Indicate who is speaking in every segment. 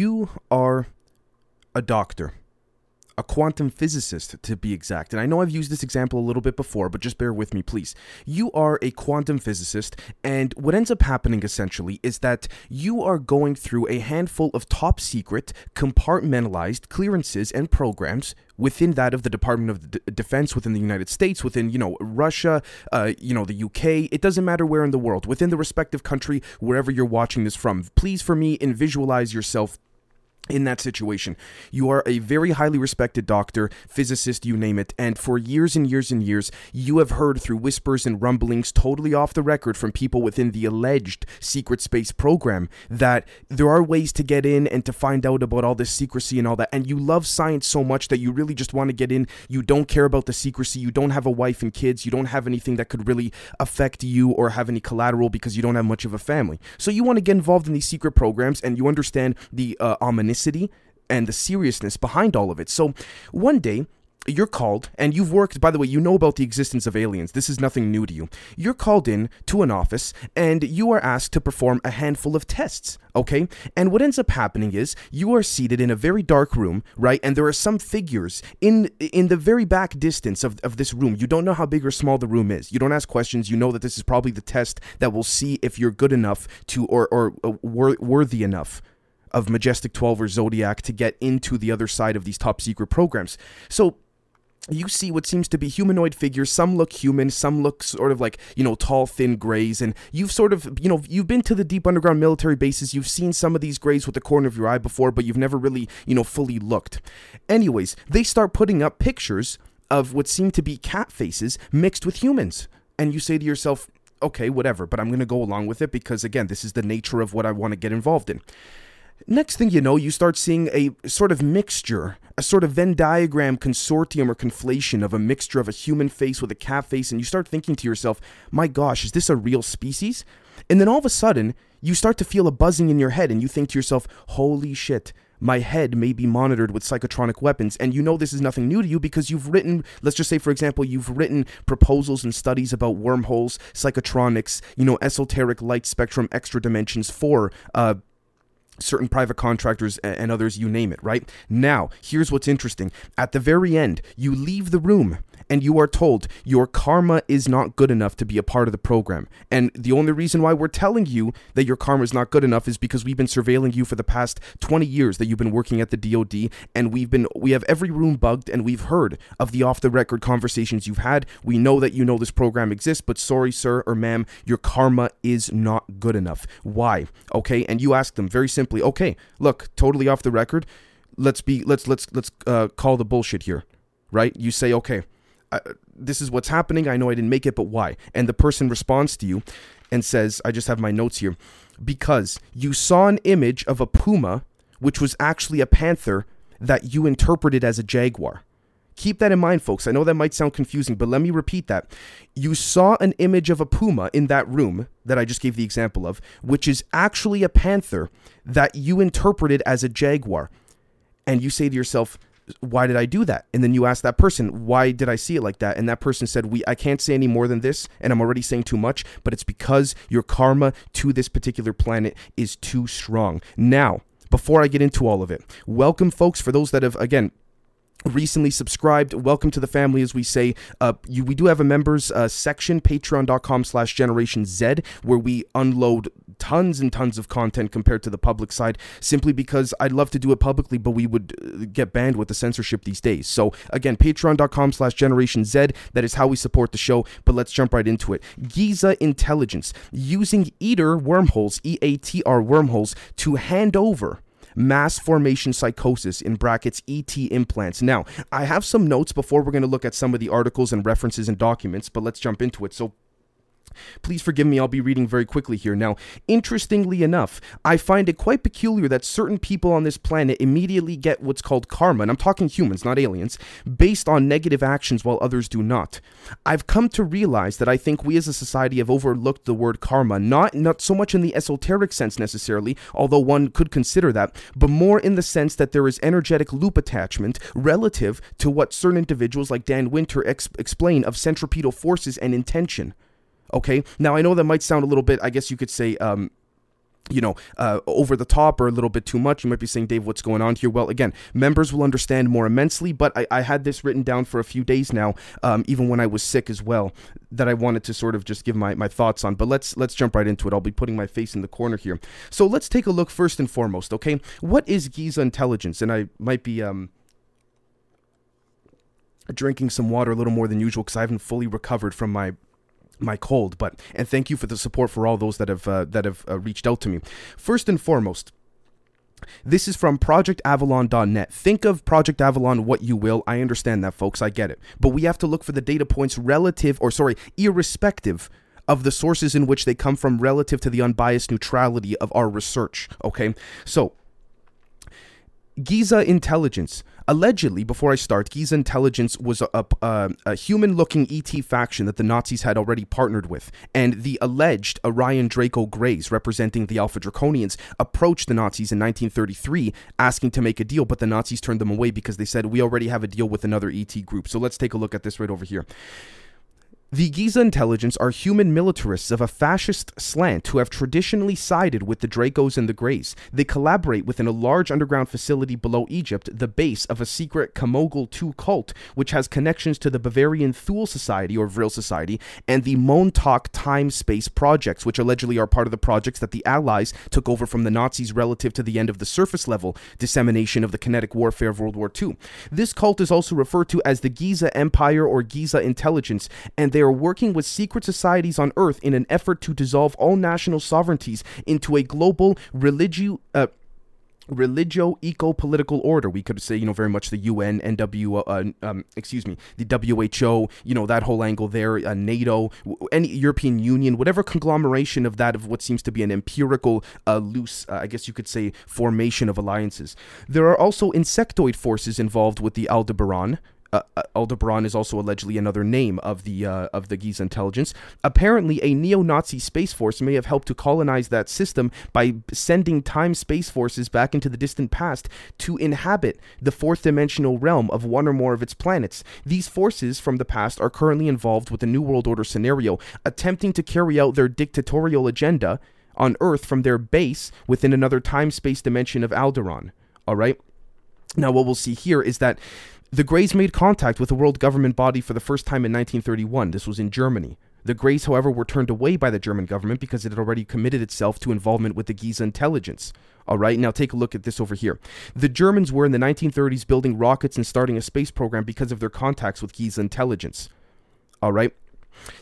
Speaker 1: You are a doctor, a quantum physicist to be exact. And I know I've used this example a little bit before, but just bear with me, please. You are a quantum physicist, and what ends up happening essentially is that you are going through a handful of top secret, compartmentalized clearances and programs within that of the Department of D- Defense within the United States, within you know Russia, uh, you know the UK. It doesn't matter where in the world, within the respective country, wherever you're watching this from. Please, for me, and visualize yourself in that situation. You are a very highly respected doctor, physicist, you name it, and for years and years and years, you have heard through whispers and rumblings totally off the record from people within the alleged secret space program that there are ways to get in and to find out about all this secrecy and all that. And you love science so much that you really just want to get in. You don't care about the secrecy. You don't have a wife and kids. You don't have anything that could really affect you or have any collateral because you don't have much of a family. So you want to get involved in these secret programs and you understand the uh, ominous and the seriousness behind all of it. So one day, you're called, and you've worked, by the way, you know about the existence of aliens. This is nothing new to you. You're called in to an office, and you are asked to perform a handful of tests, okay? And what ends up happening is you are seated in a very dark room, right? And there are some figures in in the very back distance of, of this room. You don't know how big or small the room is. You don't ask questions. You know that this is probably the test that will see if you're good enough to, or, or uh, wor- worthy enough of Majestic 12 or Zodiac to get into the other side of these top secret programs. So you see what seems to be humanoid figures. Some look human, some look sort of like, you know, tall, thin grays. And you've sort of, you know, you've been to the deep underground military bases. You've seen some of these grays with the corner of your eye before, but you've never really, you know, fully looked. Anyways, they start putting up pictures of what seem to be cat faces mixed with humans. And you say to yourself, okay, whatever, but I'm going to go along with it because, again, this is the nature of what I want to get involved in. Next thing you know, you start seeing a sort of mixture, a sort of Venn diagram consortium or conflation of a mixture of a human face with a cat face, and you start thinking to yourself, my gosh, is this a real species? And then all of a sudden, you start to feel a buzzing in your head, and you think to yourself, holy shit, my head may be monitored with psychotronic weapons. And you know this is nothing new to you because you've written, let's just say, for example, you've written proposals and studies about wormholes, psychotronics, you know, esoteric light spectrum, extra dimensions for uh, certain private contractors and others, you name it, right? Now, here's what's interesting. At the very end, you leave the room and you are told your karma is not good enough to be a part of the program. And the only reason why we're telling you that your karma is not good enough is because we've been surveilling you for the past 20 years that you've been working at the DoD and we've been we have every room bugged and we've heard of the off the record conversations you've had. We know that you know this program exists, but sorry sir or ma'am, your karma is not good enough. Why? Okay? And you ask them very simply, "Okay, look, totally off the record. Let's be let's let's let's uh, call the bullshit here." Right? You say, "Okay, this is what's happening. I know I didn't make it, but why? And the person responds to you and says, I just have my notes here. Because you saw an image of a puma, which was actually a panther that you interpreted as a jaguar. Keep that in mind, folks. I know that might sound confusing, but let me repeat that. You saw an image of a puma in that room that I just gave the example of, which is actually a panther that you interpreted as a jaguar. And you say to yourself, why did I do that? And then you ask that person, why did I see it like that? And that person said, we I can't say any more than this, and I'm already saying too much, but it's because your karma to this particular planet is too strong. Now, before I get into all of it, welcome folks for those that have again recently subscribed welcome to the family as we say uh, you, we do have a members uh, section patreon.com slash generation z where we unload tons and tons of content compared to the public side simply because i'd love to do it publicly but we would uh, get banned with the censorship these days so again patreon.com slash generation z that is how we support the show but let's jump right into it giza intelligence using EATR wormholes e-a-t-r wormholes to hand over mass formation psychosis in brackets ET implants. Now, I have some notes before we're going to look at some of the articles and references and documents, but let's jump into it. So Please forgive me, I'll be reading very quickly here. Now, interestingly enough, I find it quite peculiar that certain people on this planet immediately get what's called karma, and I'm talking humans, not aliens, based on negative actions while others do not. I've come to realize that I think we as a society have overlooked the word karma, not, not so much in the esoteric sense necessarily, although one could consider that, but more in the sense that there is energetic loop attachment relative to what certain individuals like Dan Winter ex- explain of centripetal forces and intention. Okay. Now I know that might sound a little bit, I guess you could say, um, you know, uh, over the top or a little bit too much. You might be saying, Dave, what's going on here? Well, again, members will understand more immensely, but I, I had this written down for a few days now, um, even when I was sick as well, that I wanted to sort of just give my, my thoughts on. But let's let's jump right into it. I'll be putting my face in the corner here. So let's take a look first and foremost, okay? What is Giza intelligence? And I might be um, drinking some water a little more than usual because I haven't fully recovered from my my cold but and thank you for the support for all those that have uh, that have uh, reached out to me first and foremost this is from projectavalon.net. Think of Project Avalon what you will. I understand that, folks. I get it. But we have to look for the data points relative, or sorry, irrespective of the sources in which they come from relative to the unbiased neutrality of our research. Okay? So, Giza Intelligence Allegedly, before I start, Giza Intelligence was a, a, a human looking ET faction that the Nazis had already partnered with, and the alleged Orion Draco Greys, representing the Alpha Draconians, approached the Nazis in 1933 asking to make a deal, but the Nazis turned them away because they said, We already have a deal with another ET group. So let's take a look at this right over here. The Giza intelligence are human militarists of a fascist slant who have traditionally sided with the Dracos and the Greys. They collaborate within a large underground facility below Egypt, the base of a secret Kamogl II cult, which has connections to the Bavarian Thule Society or Vril Society and the Montauk Time Space projects, which allegedly are part of the projects that the Allies took over from the Nazis relative to the end of the surface level dissemination of the kinetic warfare of World War II. This cult is also referred to as the Giza Empire or Giza Intelligence, and they are working with secret societies on Earth in an effort to dissolve all national sovereignties into a global religio. Uh, religio eco political order we could say you know very much the UN NW uh, um, excuse me the WHO you know that whole angle there uh, NATO any European Union whatever conglomeration of that of what seems to be an empirical uh, loose uh, I guess you could say formation of alliances there are also insectoid forces involved with the Aldebaran uh, uh, Aldebaran is also allegedly another name of the uh, of the Giza intelligence. Apparently, a neo-Nazi space force may have helped to colonize that system by sending time space forces back into the distant past to inhabit the fourth dimensional realm of one or more of its planets. These forces from the past are currently involved with the New World Order scenario, attempting to carry out their dictatorial agenda on Earth from their base within another time-space dimension of Alderaan. All right. Now, what we'll see here is that the Greys made contact with a world government body for the first time in 1931. This was in Germany. The Greys, however, were turned away by the German government because it had already committed itself to involvement with the Giza intelligence. All right, now take a look at this over here. The Germans were in the 1930s building rockets and starting a space program because of their contacts with Giza intelligence. All right,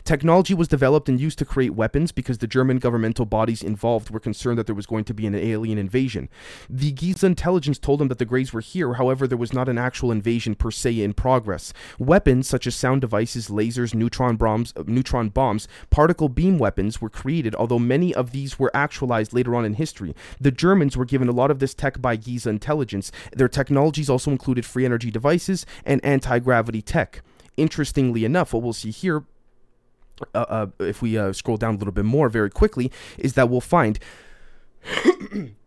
Speaker 1: Technology was developed and used to create weapons because the German governmental bodies involved were concerned that there was going to be an alien invasion. The Giza intelligence told them that the Greys were here, however, there was not an actual invasion per se in progress. Weapons such as sound devices, lasers, neutron bombs, uh, neutron bombs, particle beam weapons were created, although many of these were actualized later on in history. The Germans were given a lot of this tech by Giza intelligence. Their technologies also included free energy devices and anti gravity tech. Interestingly enough, what we'll see here uh, uh, if we uh, scroll down a little bit more very quickly, is that we'll find.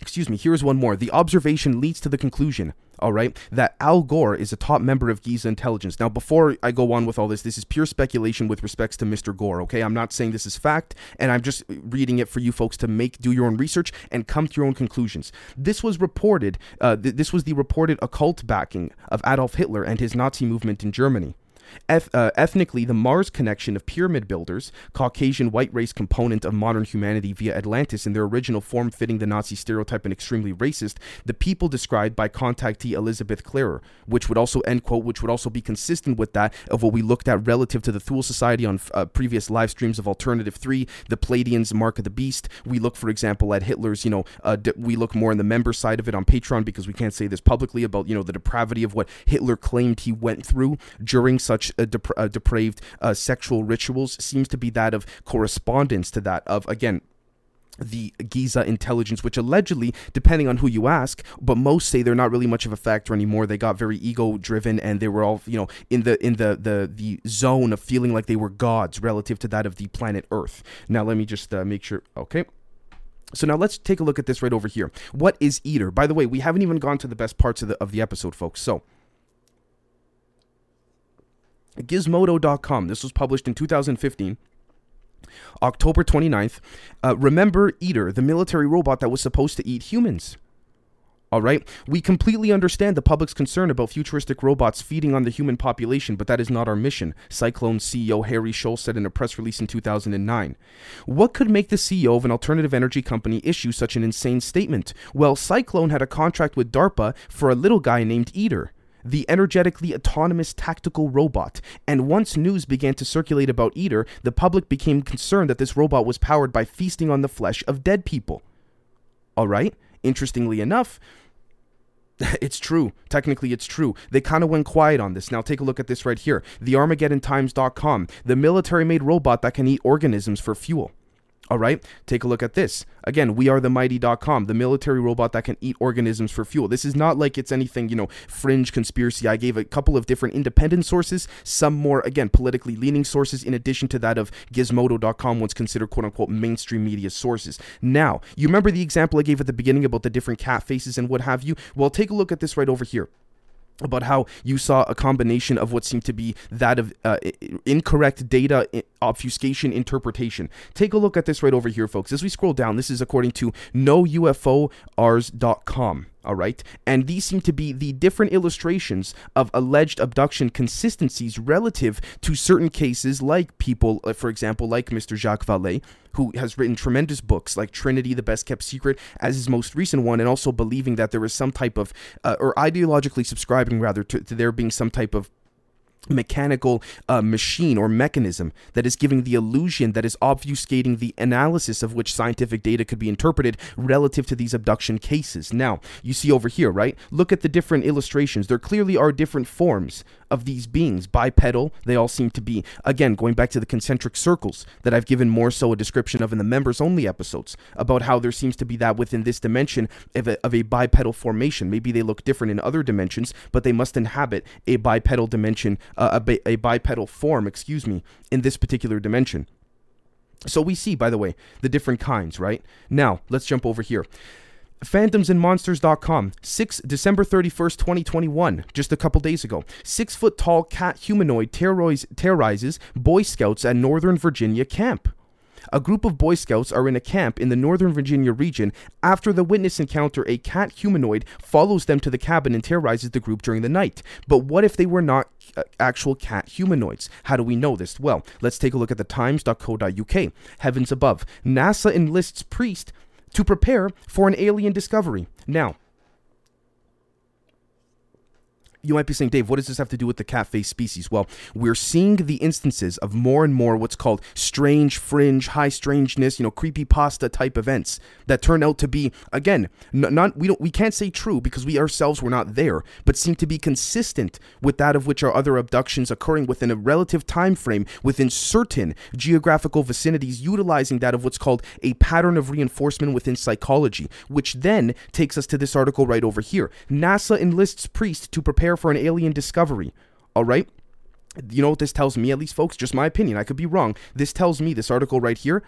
Speaker 1: excuse me, here's one more. The observation leads to the conclusion, all right, that Al Gore is a top member of Giza intelligence. Now, before I go on with all this, this is pure speculation with respects to Mr. Gore, okay? I'm not saying this is fact, and I'm just reading it for you folks to make, do your own research and come to your own conclusions. This was reported, uh, th- this was the reported occult backing of Adolf Hitler and his Nazi movement in Germany. Eth- uh, ethnically, the Mars connection of pyramid builders, Caucasian white race component of modern humanity via Atlantis in their original form fitting the Nazi stereotype and extremely racist, the people described by contactee Elizabeth Klarer, which would also, end quote, which would also be consistent with that of what we looked at relative to the Thule Society on uh, previous live streams of Alternative 3, the Pleiadians, Mark of the Beast. We look, for example, at Hitler's, you know, uh, we look more on the member side of it on Patreon because we can't say this publicly about, you know, the depravity of what Hitler claimed he went through during such such uh, dep- uh, depraved uh, sexual rituals seems to be that of correspondence to that of again the Giza intelligence, which allegedly, depending on who you ask, but most say they're not really much of a factor anymore. They got very ego driven, and they were all, you know, in the in the the the zone of feeling like they were gods relative to that of the planet Earth. Now, let me just uh, make sure. Okay. So now let's take a look at this right over here. What is EATR? By the way, we haven't even gone to the best parts of the of the episode, folks. So Gizmodo.com. This was published in 2015. October 29th. Uh, remember EATR, the military robot that was supposed to eat humans. All right. We completely understand the public's concern about futuristic robots feeding on the human population, but that is not our mission, Cyclone CEO Harry Schultz said in a press release in 2009. What could make the CEO of an alternative energy company issue such an insane statement? Well, Cyclone had a contract with DARPA for a little guy named EATR the energetically autonomous tactical robot. And once news began to circulate about EATR, the public became concerned that this robot was powered by feasting on the flesh of dead people. All right? Interestingly enough, it's true. Technically, it's true. They kind of went quiet on this. Now, take a look at this right here. The ArmageddonTimes.com, the military made robot that can eat organisms for fuel. All right, take a look at this. Again, we are the mighty.com, the military robot that can eat organisms for fuel. This is not like it's anything, you know, fringe conspiracy. I gave a couple of different independent sources, some more, again, politically leaning sources, in addition to that of gizmodo.com, once considered quote unquote mainstream media sources. Now, you remember the example I gave at the beginning about the different cat faces and what have you? Well, take a look at this right over here about how you saw a combination of what seemed to be that of uh, incorrect data obfuscation interpretation. Take a look at this right over here, folks. As we scroll down, this is according to noufors.com. All right. And these seem to be the different illustrations of alleged abduction consistencies relative to certain cases, like people, uh, for example, like Mr. Jacques Vallée, who has written tremendous books like Trinity, the Best Kept Secret, as his most recent one, and also believing that there is some type of, uh, or ideologically subscribing rather to, to there being some type of mechanical uh, machine or mechanism that is giving the illusion that is obfuscating the analysis of which scientific data could be interpreted relative to these abduction cases. Now, you see over here, right? Look at the different illustrations. There clearly are different forms of these beings. Bipedal, they all seem to be, again, going back to the concentric circles that I've given more so a description of in the members only episodes about how there seems to be that within this dimension of a, of a bipedal formation. Maybe they look different in other dimensions, but they must inhabit a bipedal dimension uh, a, a bipedal form, excuse me, in this particular dimension. So we see, by the way, the different kinds, right? Now, let's jump over here. Phantomsandmonsters.com, 6 December 31st, 2021, just a couple days ago. Six foot tall cat humanoid terrorizes Boy Scouts at Northern Virginia camp. A group of Boy Scouts are in a camp in the Northern Virginia region after the witness encounter a cat humanoid follows them to the cabin and terrorizes the group during the night. But what if they were not uh, actual cat humanoids? How do we know this? Well, let's take a look at the times.co.uk. Heavens above. NASA enlists priest to prepare for an alien discovery. Now, you might be saying, Dave, what does this have to do with the cat face species? Well, we're seeing the instances of more and more what's called strange, fringe, high strangeness, you know, creepy pasta type events that turn out to be, again, not we don't we can't say true because we ourselves were not there, but seem to be consistent with that of which are other abductions occurring within a relative time frame within certain geographical vicinities, utilizing that of what's called a pattern of reinforcement within psychology, which then takes us to this article right over here. NASA enlists priest to prepare for an alien discovery. All right? You know what this tells me, at least, folks? Just my opinion. I could be wrong. This tells me, this article right here,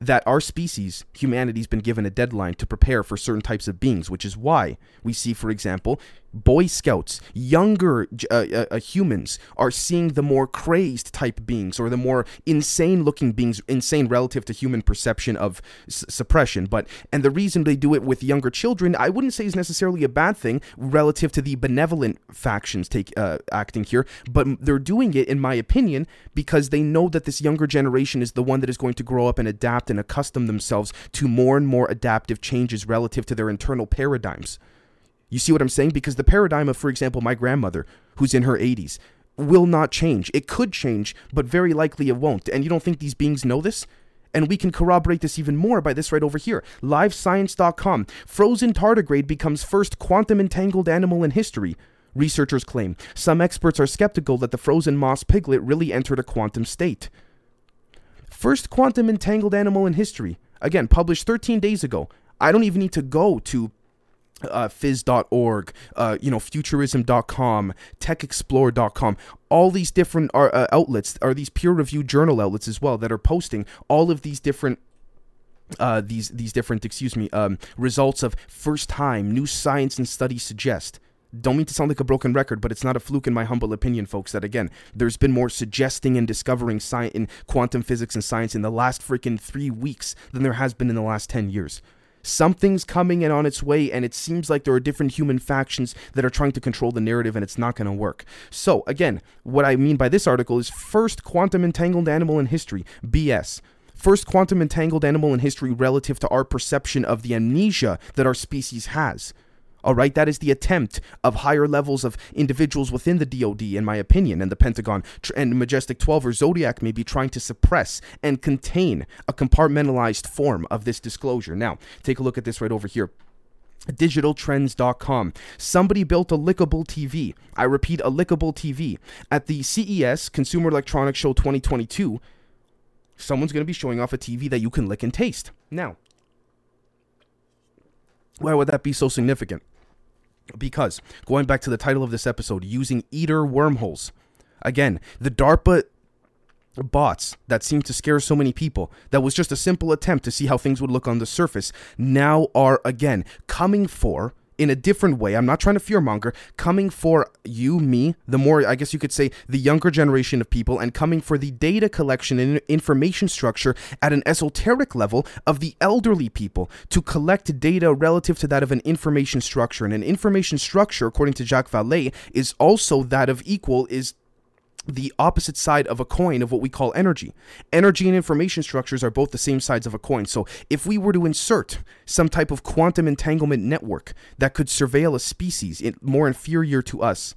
Speaker 1: that our species, humanity's been given a deadline to prepare for certain types of beings, which is why we see, for example, Boy Scouts, younger uh, uh, uh, humans are seeing the more crazed type beings or the more insane looking beings, insane relative to human perception of s- suppression. But and the reason they do it with younger children, I wouldn't say is necessarily a bad thing relative to the benevolent factions take uh, acting here. But they're doing it, in my opinion, because they know that this younger generation is the one that is going to grow up and adapt and accustom themselves to more and more adaptive changes relative to their internal paradigms. You see what I'm saying? Because the paradigm of, for example, my grandmother, who's in her 80s, will not change. It could change, but very likely it won't. And you don't think these beings know this? And we can corroborate this even more by this right over here. LiveScience.com. Frozen tardigrade becomes first quantum entangled animal in history. Researchers claim. Some experts are skeptical that the frozen moss piglet really entered a quantum state. First quantum entangled animal in history. Again, published 13 days ago. I don't even need to go to uh, uh, you know, futurism.com, techexplore.com, all these different uh, uh, outlets are these peer-reviewed journal outlets as well that are posting all of these different uh, these these different excuse me um, results of first time new science and studies suggest Don't mean to sound like a broken record, but it's not a fluke in my humble opinion, folks, that again, there's been more suggesting and discovering science in quantum physics and science in the last freaking three weeks than there has been in the last 10 years. Something's coming and on its way, and it seems like there are different human factions that are trying to control the narrative, and it's not going to work. So, again, what I mean by this article is first quantum entangled animal in history, BS. First quantum entangled animal in history relative to our perception of the amnesia that our species has. All right, that is the attempt of higher levels of individuals within the DoD, in my opinion, and the Pentagon and Majestic 12 or Zodiac may be trying to suppress and contain a compartmentalized form of this disclosure. Now, take a look at this right over here digitaltrends.com. Somebody built a lickable TV. I repeat, a lickable TV. At the CES Consumer Electronics Show 2022, someone's going to be showing off a TV that you can lick and taste. Now, why would that be so significant? Because, going back to the title of this episode, using EATR wormholes. Again, the DARPA bots that seemed to scare so many people, that was just a simple attempt to see how things would look on the surface, now are again coming for in a different way. I'm not trying to fearmonger, coming for you, me, the more, I guess you could say, the younger generation of people, and coming for the data collection and information structure at an esoteric level of the elderly people to collect data relative to that of an information structure. And an information structure, according to Jacques Vallée, is also that of equal, is the opposite side of a coin of what we call energy. Energy and information structures are both the same sides of a coin. So, if we were to insert some type of quantum entanglement network that could surveil a species more inferior to us,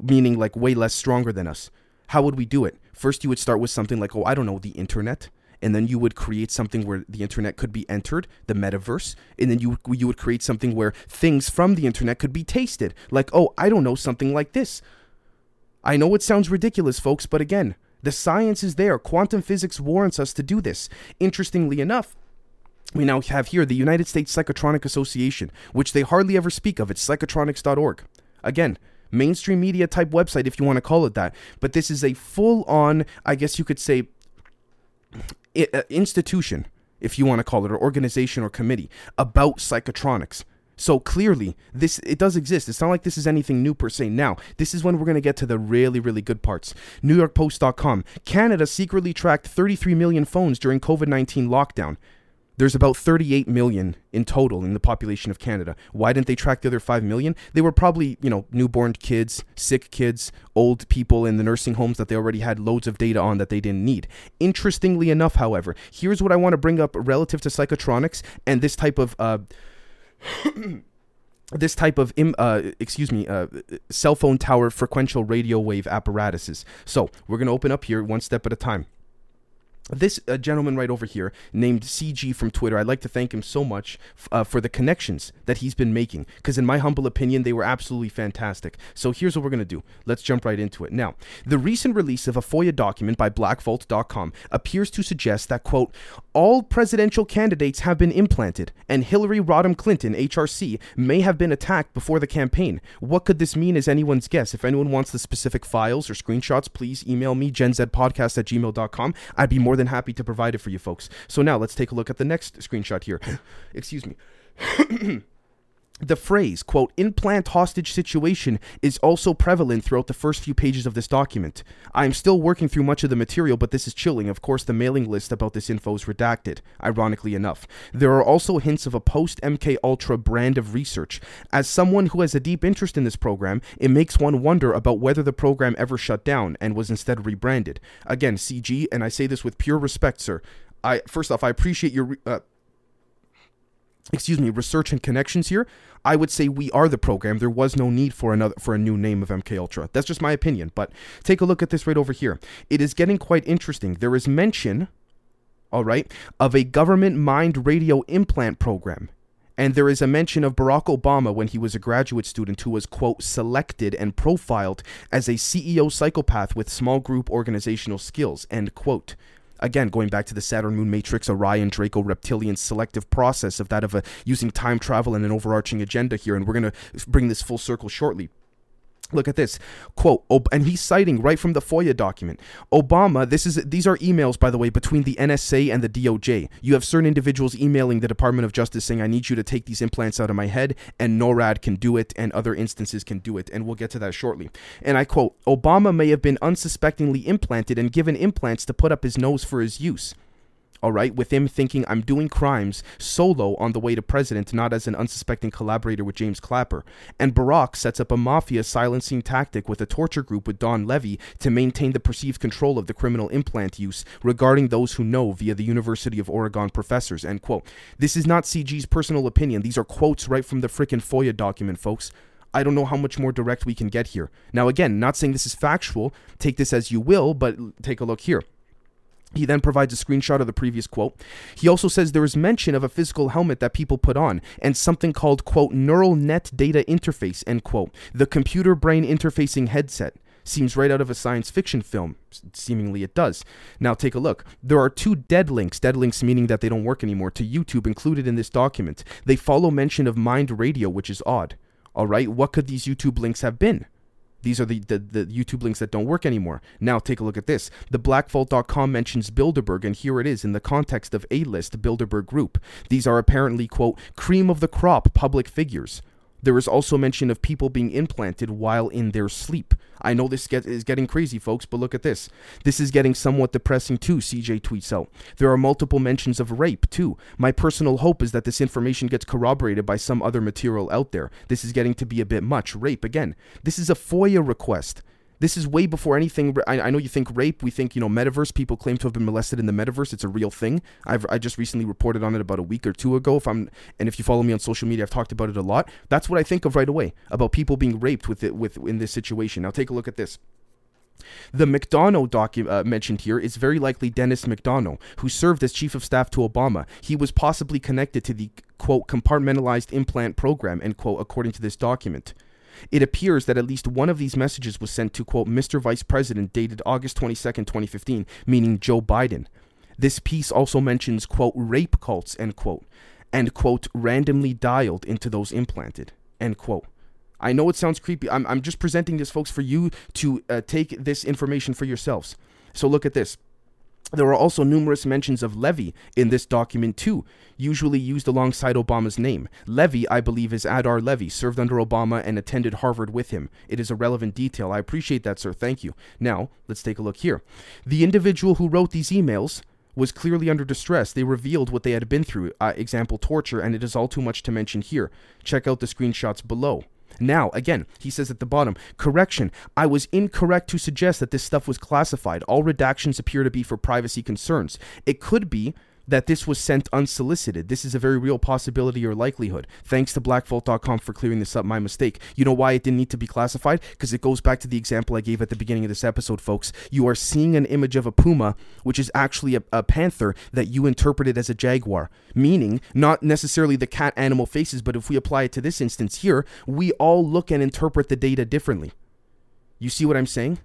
Speaker 1: meaning like way less stronger than us, how would we do it? First, you would start with something like, oh, I don't know, the internet. And then you would create something where the internet could be entered, the metaverse. And then you, you would create something where things from the internet could be tasted. Like, oh, I don't know, something like this I know it sounds ridiculous, folks, but again, the science is there. Quantum physics warrants us to do this. Interestingly enough, we now have here the United States Psychotronic Association, which they hardly ever speak of. It's psychotronics.org. Again, mainstream media type website, if you want to call it that. But this is a full on, I guess you could say, uh, institution, if you want to call it, or organization or committee about psychotronics. So clearly, this it does exist. It's not like this is anything new per se. Now, this is when we're going to get to the really, really good parts. NewYorkPost.com. Canada secretly tracked 33 million phones during COVID-19 lockdown. There's about 38 million in total in the population of Canada. Why didn't they track the other 5 million? They were probably, you know, newborn kids, sick kids, old people in the nursing homes that they already had loads of data on that they didn't need. Interestingly enough, however, here's what I want to bring up relative to psychotronics and this type of uh, this type of uh, excuse me uh, cell phone tower frequential radio wave apparatuses. So we're going to open up here one step at a time this uh, gentleman right over here named CG from Twitter, I'd like to thank him so much uh, for the connections that he's been making because, in my humble opinion, they were absolutely fantastic. So, here's what we're going to do. Let's jump right into it. Now, the recent release of a FOIA document by blackvault.com appears to suggest that, quote, all presidential candidates have been implanted, and Hillary Rodham Clinton, HRC, may have been attacked before the campaign. What could this mean is anyone's guess. If anyone wants the specific files or screenshots, please email me, genzpodcast at gmail.com. I'd be more more than happy to provide it for you folks. So now let's take a look at the next screenshot here. Excuse me. the phrase, quote, implant hostage situation is also prevalent throughout the first few pages of this document. I am still working through much of the material, but this is chilling. Of course, the mailing list about this info is redacted, ironically enough. There are also hints of a post MK Ultra brand of research. As someone who has a deep interest in this program, it makes one wonder about whether the program ever shut down and was instead rebranded. Again, CG, and I say this with pure respect, sir. I first off, I appreciate your uh, excuse me, research and connections here, I would say we are the program. There was no need for another for a new name of MK Ultra. That's just my opinion, but take a look at this right over here. It is getting quite interesting. There is mention, all right, of a government mind radio implant program. And there is a mention of Barack Obama when he was a graduate student who was, quote, selected and profiled as a CEO psychopath with small group organizational skills, end quote. Again, going back to the Saturn Moon Matrix, Orion, Draco, Reptilian selective process of that of a, using time travel and an overarching agenda here, and we're going to bring this full circle shortly. Look at this quote, and he's citing right from the FOIA document. Obama, this is these are emails, by the way, between the NSA and the DOJ. You have certain individuals emailing the Department of Justice saying, "I need you to take these implants out of my head," and NORAD can do it, and other instances can do it, and we'll get to that shortly. And I quote: Obama may have been unsuspectingly implanted and given implants to put up his nose for his use all right, with him thinking I'm doing crimes solo on the way to president, not as an unsuspecting collaborator with James Clapper. And Barack sets up a mafia silencing tactic with a torture group with Don Levy to maintain the perceived control of the criminal implant use regarding those who know via the University of Oregon professors. End quote. This is not CG's personal opinion. These are quotes right from the frickin' FOIA document, folks. I don't know how much more direct we can get here. Now, again, not saying this is factual. Take this as you will, but take a look here. He then provides a screenshot of the previous quote. He also says there is mention of a physical helmet that people put on and something called, quote, neural net data interface, end quote, the computer brain interfacing headset. Seems right out of a science fiction film. Seemingly it does. Now take a look. There are two dead links, dead links meaning that they don't work anymore, to YouTube included in this document. They follow mention of Mind Radio, which is odd. All right, what could these YouTube links have been? These are the, the, the, YouTube links that don't work anymore. Now take a look at this. The blackvault.com mentions Bilderberg, and here it is in the context of A-list Bilderberg Group. These are apparently, quote, cream of the crop public figures. There is also mention of people being implanted while in their sleep. I know this get, is getting crazy, folks, but look at this. This is getting somewhat depressing too, CG tweets out. There are multiple mentions of rape too. My personal hope is that this information gets corroborated by some other material out there. This is getting to be a bit much. Rape, again. This is a FOIA request. This is way before anything. I, I, know you think rape. We think you know metaverse. People claim to have been molested in the metaverse. It's a real thing. I've I just recently reported on it about a week or two ago. If I'm and if you follow me on social media, I've talked about it a lot. That's what I think of right away about people being raped with it with in this situation. Now take a look at this. The McDonough docu- uh, mentioned here is very likely Dennis McDonough, who served as chief of staff to Obama. He was possibly connected to the quote compartmentalized implant program end quote according to this document. It appears that at least one of these messages was sent to, quote, Mr. Vice President, dated August 22nd, 2015, meaning Joe Biden. This piece also mentions, quote, rape cults, end quote, and, quote, randomly dialed into those implanted, end quote. I know it sounds creepy. I'm, I'm just presenting this, folks, for you to uh, take this information for yourselves. So look at this. There are also numerous mentions of Levy in this document too, usually used alongside Obama's name. Levy, I believe, is Adar Levy, served under Obama and attended Harvard with him. It is a relevant detail. I appreciate that, sir. Thank you. Now, let's take a look here. The individual who wrote these emails was clearly under distress. They revealed what they had been through, uh, example, torture, and it is all too much to mention here. Check out the screenshots below. Now, again, he says at the bottom, correction, I was incorrect to suggest that this stuff was classified. All redactions appear to be for privacy concerns. It could be that this was sent unsolicited. This is a very real possibility or likelihood. Thanks to blackvault.com for clearing this up. My mistake. You know why it didn't need to be classified? Because it goes back to the example I gave at the beginning of this episode, folks. You are seeing an image of a puma, which is actually a, a panther that you interpreted as a jaguar, meaning not necessarily the cat animal faces, but if we apply it to this instance here, we all look and interpret the data differently. You see what I'm saying?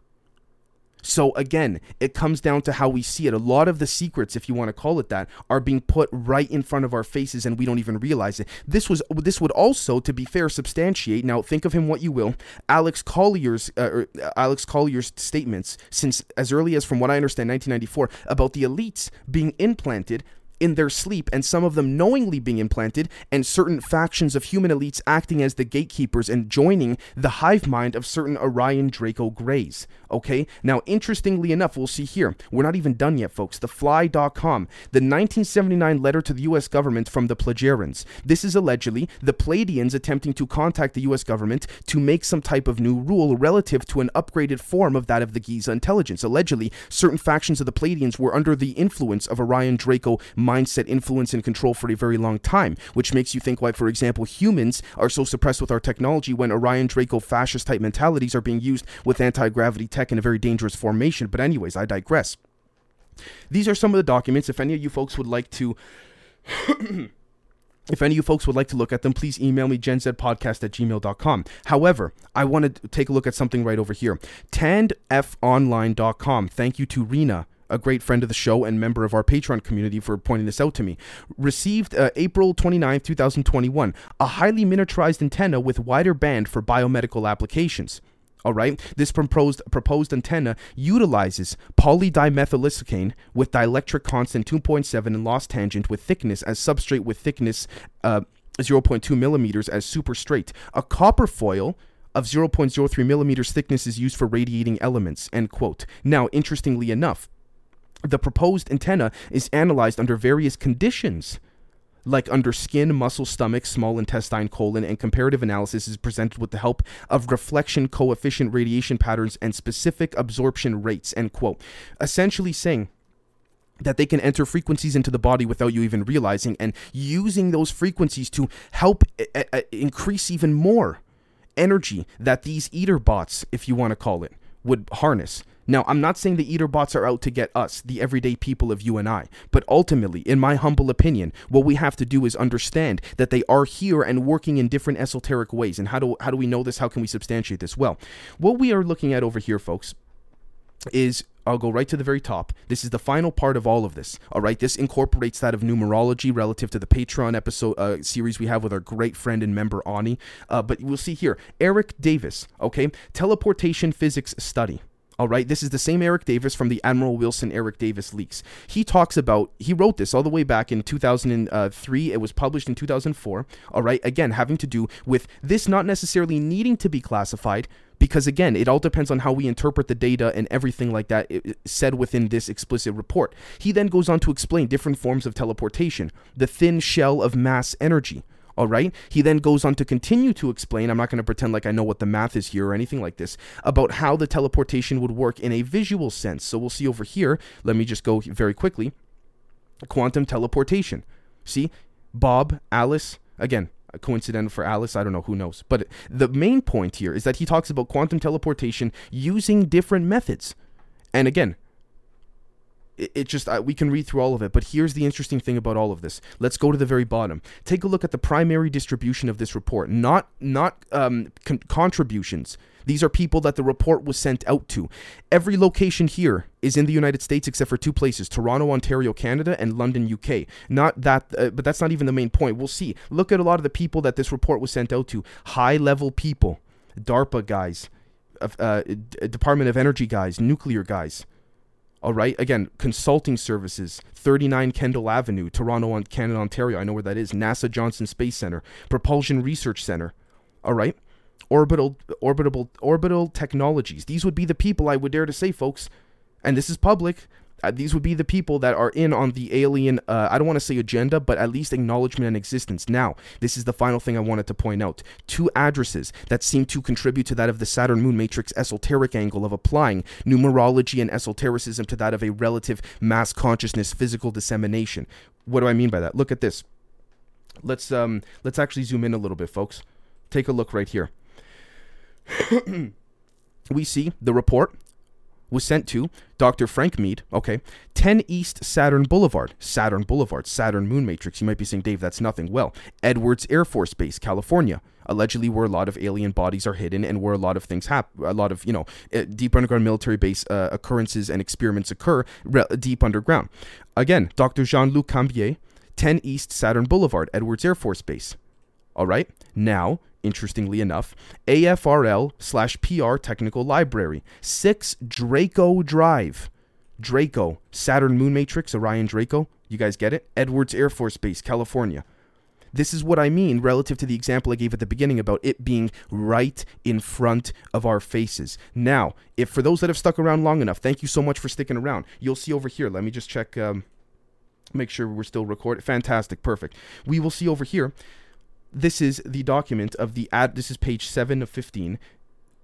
Speaker 1: So again, it comes down to how we see it. A lot of the secrets, if you want to call it that, are being put right in front of our faces and we don't even realize it. This was this would also, to be fair, substantiate. Now think of him what you will. Alex Collier's uh, uh Alex Collier's statements since as early as from what I understand 1994 about the elites being implanted in their sleep, and some of them knowingly being implanted, and certain factions of human elites acting as the gatekeepers and joining the hive mind of certain Orion Draco Greys. Okay? Now, interestingly enough, we'll see here, we're not even done yet, folks. TheFly.com, the 1979 letter to the U.S. government from the Pleiadians. This is allegedly the Pleiadians attempting to contact the U.S. government to make some type of new rule relative to an upgraded form of that of the Giza intelligence. Allegedly, certain factions of the Pleiadians were under the influence of Orion Draco mindset, influence, and control for a very long time, which makes you think why, for example, humans are so suppressed with our technology when Orion Draco fascist type mentalities are being used with anti gravity tech in a very dangerous formation. But, anyways, I digress. These are some of the documents. If any of you folks would like to. If any of you folks would like to look at them, please email me genzpodcast at gmail.com. However, I want to take a look at something right over here. tandfonline.com. Thank you to Rena a great friend of the show and member of our Patreon community, for pointing this out to me. Received uh, April 29, 2021, a highly miniaturized antenna with wider band for biomedical applications. All right, this proposed proposed antenna utilizes polydimethylsiloxane with dielectric constant 2.7 and loss tangent with thickness as substrate with thickness uh, 0.2 millimeters as superstrate. A copper foil of 0.03 millimeters thickness is used for radiating elements. End quote. Now, interestingly enough, the proposed antenna is analyzed under various conditions like under skin, muscle, stomach, small intestine, colon, and comparative analysis is presented with the help of reflection coefficient radiation patterns and specific absorption rates, end quote. Essentially saying that they can enter frequencies into the body without you even realizing and using those frequencies to help uh, uh, increase even more energy that these EATR bots, if you want to call it, would harness. Now, I'm not saying the EATR bots are out to get us, the everyday people of you and I, but ultimately, in my humble opinion, what we have to do is understand that they are here and working in different esoteric ways. And how do how do we know this? How can we substantiate this? Well, what we are looking at over here, folks, is I'll go right to the very top. This is the final part of all of this. All right, this incorporates that of numerology relative to the Patreon episode uh, series we have with our great friend and member Ani. Uh, but we'll see here, Eric Davis. Okay, teleportation physics study. All right, this is the same Eric Davis from the Admiral Wilson Eric Davis leaks. He talks about, he wrote this all the way back in 2003. It was published in 2004. All right, again, having to do with this not necessarily needing to be classified, because again, it all depends on how we interpret the data and everything like that said within this explicit report. He then goes on to explain different forms of teleportation, the thin shell of mass energy. All right. He then goes on to continue to explain. I'm not going to pretend like I know what the math is here or anything like this about how the teleportation would work in a visual sense. So we'll see over here. Let me just go very quickly. Quantum teleportation. See, Bob, Alice, again, coincidental for Alice, I don't know, who knows. But the main point here is that he talks about quantum teleportation using different methods. And again, it, just uh, we can read through all of it but here's the interesting thing about all of this let's go to the very bottom take a look at the primary distribution of this report not not um, con- contributions these are people that the report was sent out to. Every location here is in the United States except for two places Toronto, Ontario, Canada, and London, UK. Not that, uh, but that's not even the main point. We'll see. Look at a lot of the people that this report was sent out to high level people, DARPA guys, uh, Department of Energy guys, nuclear guys. All right. Again, consulting services, 39 Kendall Avenue, Toronto, on Canada, Ontario. I know where that is. NASA Johnson Space Center, Propulsion Research Center. All right. Orbital, orbital, orbital technologies. These would be the people I would dare to say, folks. And this is public these would be the people that are in on the alien uh, i don't want to say agenda but at least acknowledgement and existence. Now this is the final thing i wanted to point out. Two addresses that seem to contribute to that of the saturn moon matrix esoteric angle of applying numerology and esotericism to that of a relative mass consciousness physical dissemination. What do i mean by that? Look at this. Let's um let's actually zoom in a little bit folks. Take a look right here. We see the report was sent to Dr. Frank Mead, okay, 10 East Saturn Boulevard, Saturn Boulevard, Saturn Moon Matrix. You might be saying, Dave, that's nothing. Well, Edwards Air Force Base, California, allegedly where a lot of alien bodies are hidden and where a lot of things happen, a lot of, you know, eh, deep underground military base uh, occurrences and experiments occur re- deep underground. Again, Dr. Jean Luc Cambier, 10 East Saturn Boulevard, Edwards Air Force Base. All right, now interestingly enough, AFRL slash PR Technical Library, 6 Draco Drive. Draco, Saturn Moon Matrix, Orion Draco. You guys get it? Edwards Air Force Base, California. This is what I mean relative to the example I gave at the beginning about it being right in front of our faces. Now, if for those that have stuck around long enough, thank you so much for sticking around. You'll see over here. Let me just check. Um, make sure we're still recording. Fantastic, perfect. We will see over here this is the document of the ad. This is page seven of fifteen.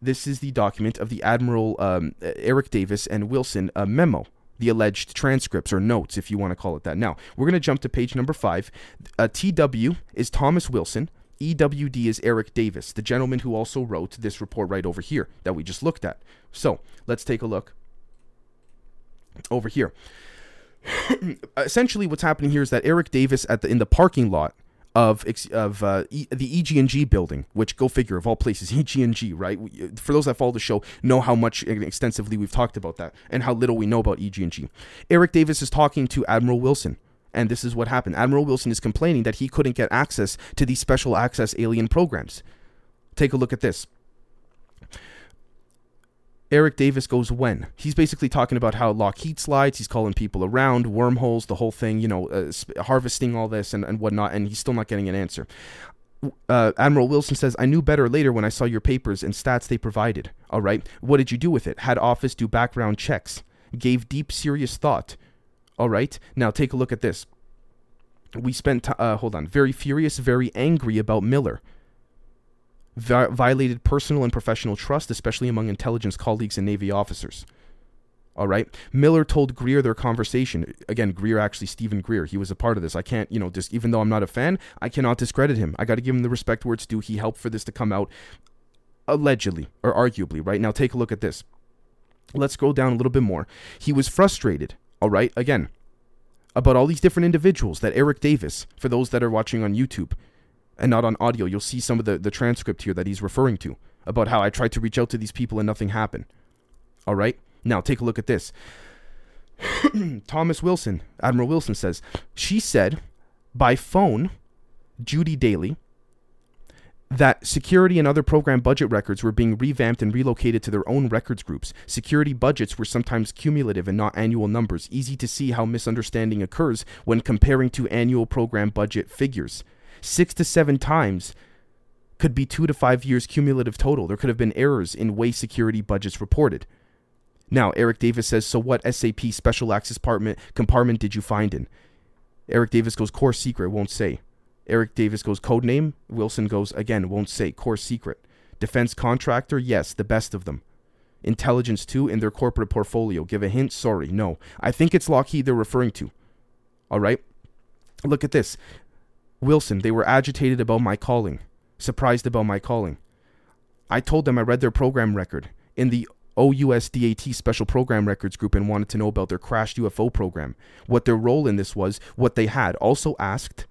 Speaker 1: This is the document of the Admiral um, Eric Davis and Wilson uh, memo, the alleged transcripts or notes, if you want to call it that. Now we're going to jump to page number five. Uh, TW is Thomas Wilson. EWD is Eric Davis, the gentleman who also wrote this report right over here that we just looked at. So let's take a look over here. Essentially, what's happening here is that Eric Davis at the in the parking lot of of uh, e, the EG&G building, which go figure of all places, EG&G, right? For those that follow the show, know how much extensively we've talked about that and how little we know about EG&G. Eric Davis is talking to Admiral Wilson. And this is what happened. Admiral Wilson is complaining that he couldn't get access to these special access alien programs. Take a look at this. Eric Davis goes, when? He's basically talking about how Lockheed slides, he's calling people around, wormholes, the whole thing, you know, uh, sp- harvesting all this and, and whatnot, and he's still not getting an answer. Uh, Admiral Wilson says, I knew better later when I saw your papers and stats they provided. All right. What did you do with it? Had office do background checks. Gave deep, serious thought. All right. Now take a look at this. We spent, t- uh, hold on, very furious, very angry about Miller vi- violated personal and professional trust, especially among intelligence colleagues and Navy officers. All right. Miller told Greer their conversation. Again, Greer, actually, Steven Greer, he was a part of this. I can't, you know, just even though I'm not a fan, I cannot discredit him. I got to give him the respect where it's due. He helped for this to come out, allegedly or arguably. Right now, take a look at this. Let's scroll down a little bit more. He was frustrated. All right. Again, about all these different individuals that Eric Davis, for those that are watching on YouTube, and not on audio, you'll see some of the, the transcript here that he's referring to about how I tried to reach out to these people and nothing happened. All right? Now, take a look at this. Thomas Wilson, Admiral Wilson says, she said by phone, Judy Daly, that security and other program budget records were being revamped and relocated to their own records groups. Security budgets were sometimes cumulative and not annual numbers. Easy to see how misunderstanding occurs when comparing to annual program budget figures six to seven times could be two to five years cumulative total. There could have been errors in way security budgets reported. Now, Eric Davis says, So what SAP special access compartment, compartment did you find in? Eric Davis goes, Core secret, won't say. Eric Davis goes, Code name? Wilson goes, Again, won't say. Core secret. Defense contractor? Yes, the best of them. Intelligence too in their corporate portfolio. Give a hint? Sorry, no. I think it's Lockheed they're referring to. All right? Look at this. Wilson, they were agitated about my calling, surprised about my calling. I told them I read their program record in the OUSDAT Special Program Records Group and wanted to know about their crashed UFO program, what their role in this was, what they had. Also asked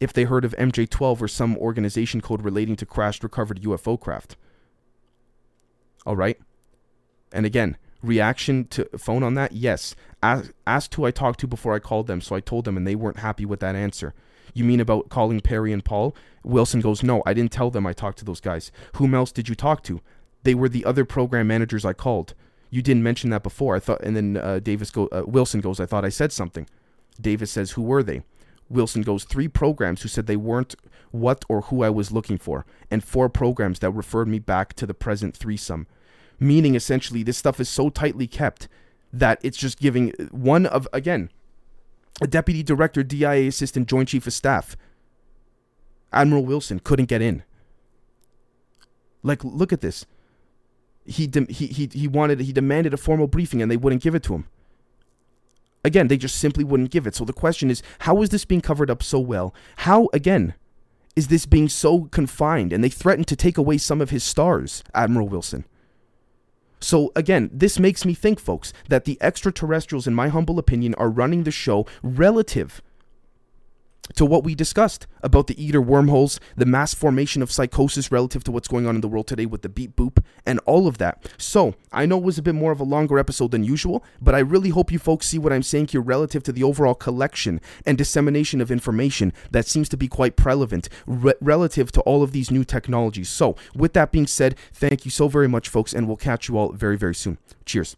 Speaker 1: if they heard of MJ 12 or some organization code relating to crashed recovered UFO craft. All right. And again, reaction to phone on that? Yes. asked who I talked to before I called them, so I told them and they weren't happy with that answer. You mean about calling Perry and Paul? Wilson goes, No, I didn't tell them I talked to those guys. Whom else did you talk to? They were the other program managers I called. You didn't mention that before. I thought, and then uh, Davis go, uh, Wilson goes, I thought I said something. Davis says, Who were they? Wilson goes, Three programs who said they weren't what or who I was looking for, and four programs that referred me back to the present threesome. Meaning, essentially, this stuff is so tightly kept that it's just giving one of, again, a deputy director, DIA assistant, joint chief of staff. Admiral Wilson couldn't get in. Like, look at this. He, de- he, he, he wanted, he demanded a formal briefing and they wouldn't give it to him. Again, they just simply wouldn't give it. So the question is, how is this being covered up so well? How, again, is this being so confined? And they threatened to take away some of his stars, Admiral Wilson. So, again, this makes me think, folks, that the extraterrestrials, in my humble opinion, are running the show relative to what we discussed about the EATR wormholes, the mass formation of psychosis relative to what's going on in the world today with the beep boop, and all of that. So, I know it was a bit more of a longer episode than usual, but I really hope you folks see what I'm saying here relative to the overall collection and dissemination of information that seems to be quite prevalent re- relative to all of these new technologies. So, with that being said, thank you so very much, folks, and we'll catch you all very, very soon. Cheers.